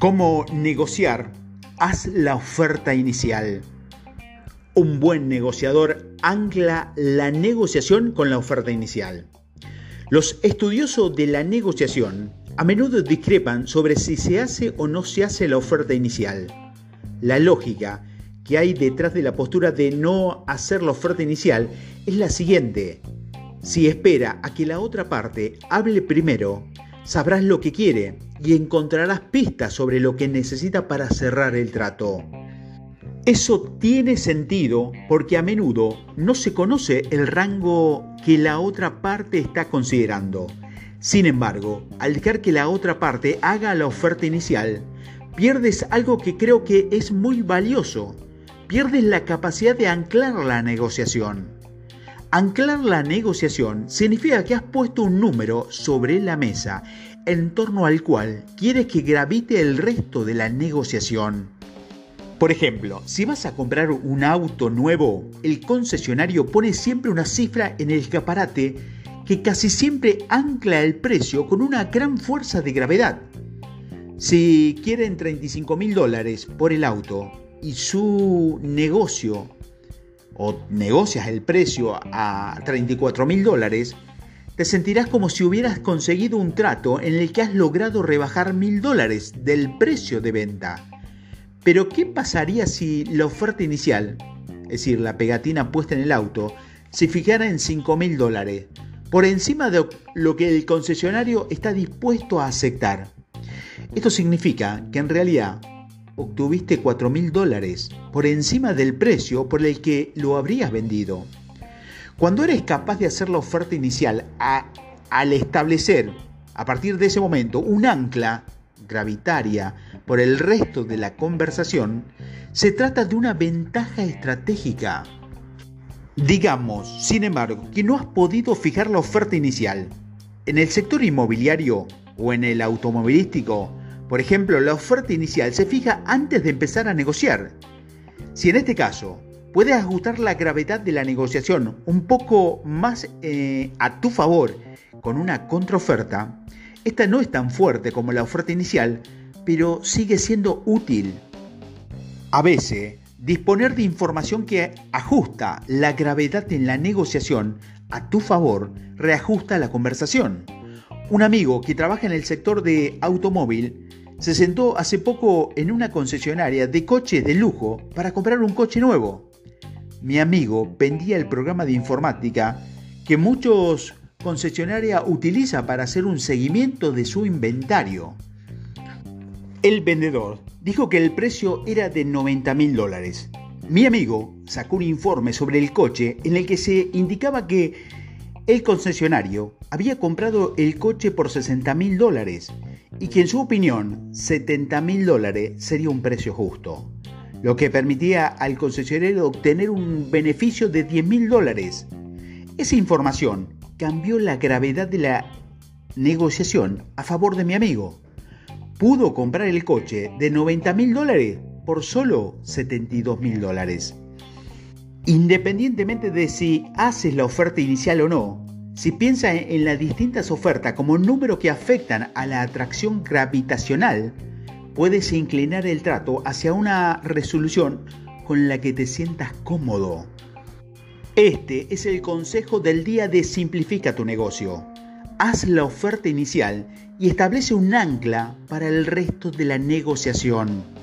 ¿Cómo negociar? Haz la oferta inicial. Un buen negociador ancla la negociación con la oferta inicial. Los estudiosos de la negociación a menudo discrepan sobre si se hace o no se hace la oferta inicial. La lógica que hay detrás de la postura de no hacer la oferta inicial es la siguiente. Si espera a que la otra parte hable primero, sabrás lo que quiere y encontrarás pistas sobre lo que necesita para cerrar el trato. Eso tiene sentido porque a menudo no se conoce el rango que la otra parte está considerando. Sin embargo, al dejar que la otra parte haga la oferta inicial, pierdes algo que creo que es muy valioso. Pierdes la capacidad de anclar la negociación. Anclar la negociación significa que has puesto un número sobre la mesa en torno al cual quieres que gravite el resto de la negociación. Por ejemplo, si vas a comprar un auto nuevo, el concesionario pone siempre una cifra en el escaparate que casi siempre ancla el precio con una gran fuerza de gravedad. Si quieren 35 mil dólares por el auto y su negocio o negocias el precio a 34 mil dólares, te sentirás como si hubieras conseguido un trato en el que has logrado rebajar mil dólares del precio de venta. Pero ¿qué pasaría si la oferta inicial, es decir, la pegatina puesta en el auto, se fijara en 5 mil dólares, por encima de lo que el concesionario está dispuesto a aceptar? Esto significa que en realidad obtuviste 4 mil dólares por encima del precio por el que lo habrías vendido. Cuando eres capaz de hacer la oferta inicial al establecer a partir de ese momento un ancla gravitaria por el resto de la conversación, se trata de una ventaja estratégica. Digamos, sin embargo, que no has podido fijar la oferta inicial. En el sector inmobiliario o en el automovilístico por ejemplo, la oferta inicial se fija antes de empezar a negociar. Si en este caso puedes ajustar la gravedad de la negociación un poco más eh, a tu favor con una contraoferta, esta no es tan fuerte como la oferta inicial, pero sigue siendo útil. A veces, disponer de información que ajusta la gravedad en la negociación a tu favor reajusta la conversación. Un amigo que trabaja en el sector de automóvil se sentó hace poco en una concesionaria de coches de lujo para comprar un coche nuevo. Mi amigo vendía el programa de informática que muchos concesionarios utilizan para hacer un seguimiento de su inventario. El vendedor dijo que el precio era de 90 mil dólares. Mi amigo sacó un informe sobre el coche en el que se indicaba que el concesionario había comprado el coche por 60 mil dólares y que en su opinión 70 mil dólares sería un precio justo, lo que permitía al concesionario obtener un beneficio de 10 mil dólares. Esa información cambió la gravedad de la negociación a favor de mi amigo. Pudo comprar el coche de 90 mil dólares por solo 72 mil dólares. Independientemente de si haces la oferta inicial o no, si piensa en las distintas ofertas como números que afectan a la atracción gravitacional, puedes inclinar el trato hacia una resolución con la que te sientas cómodo. Este es el consejo del día de Simplifica tu negocio. Haz la oferta inicial y establece un ancla para el resto de la negociación.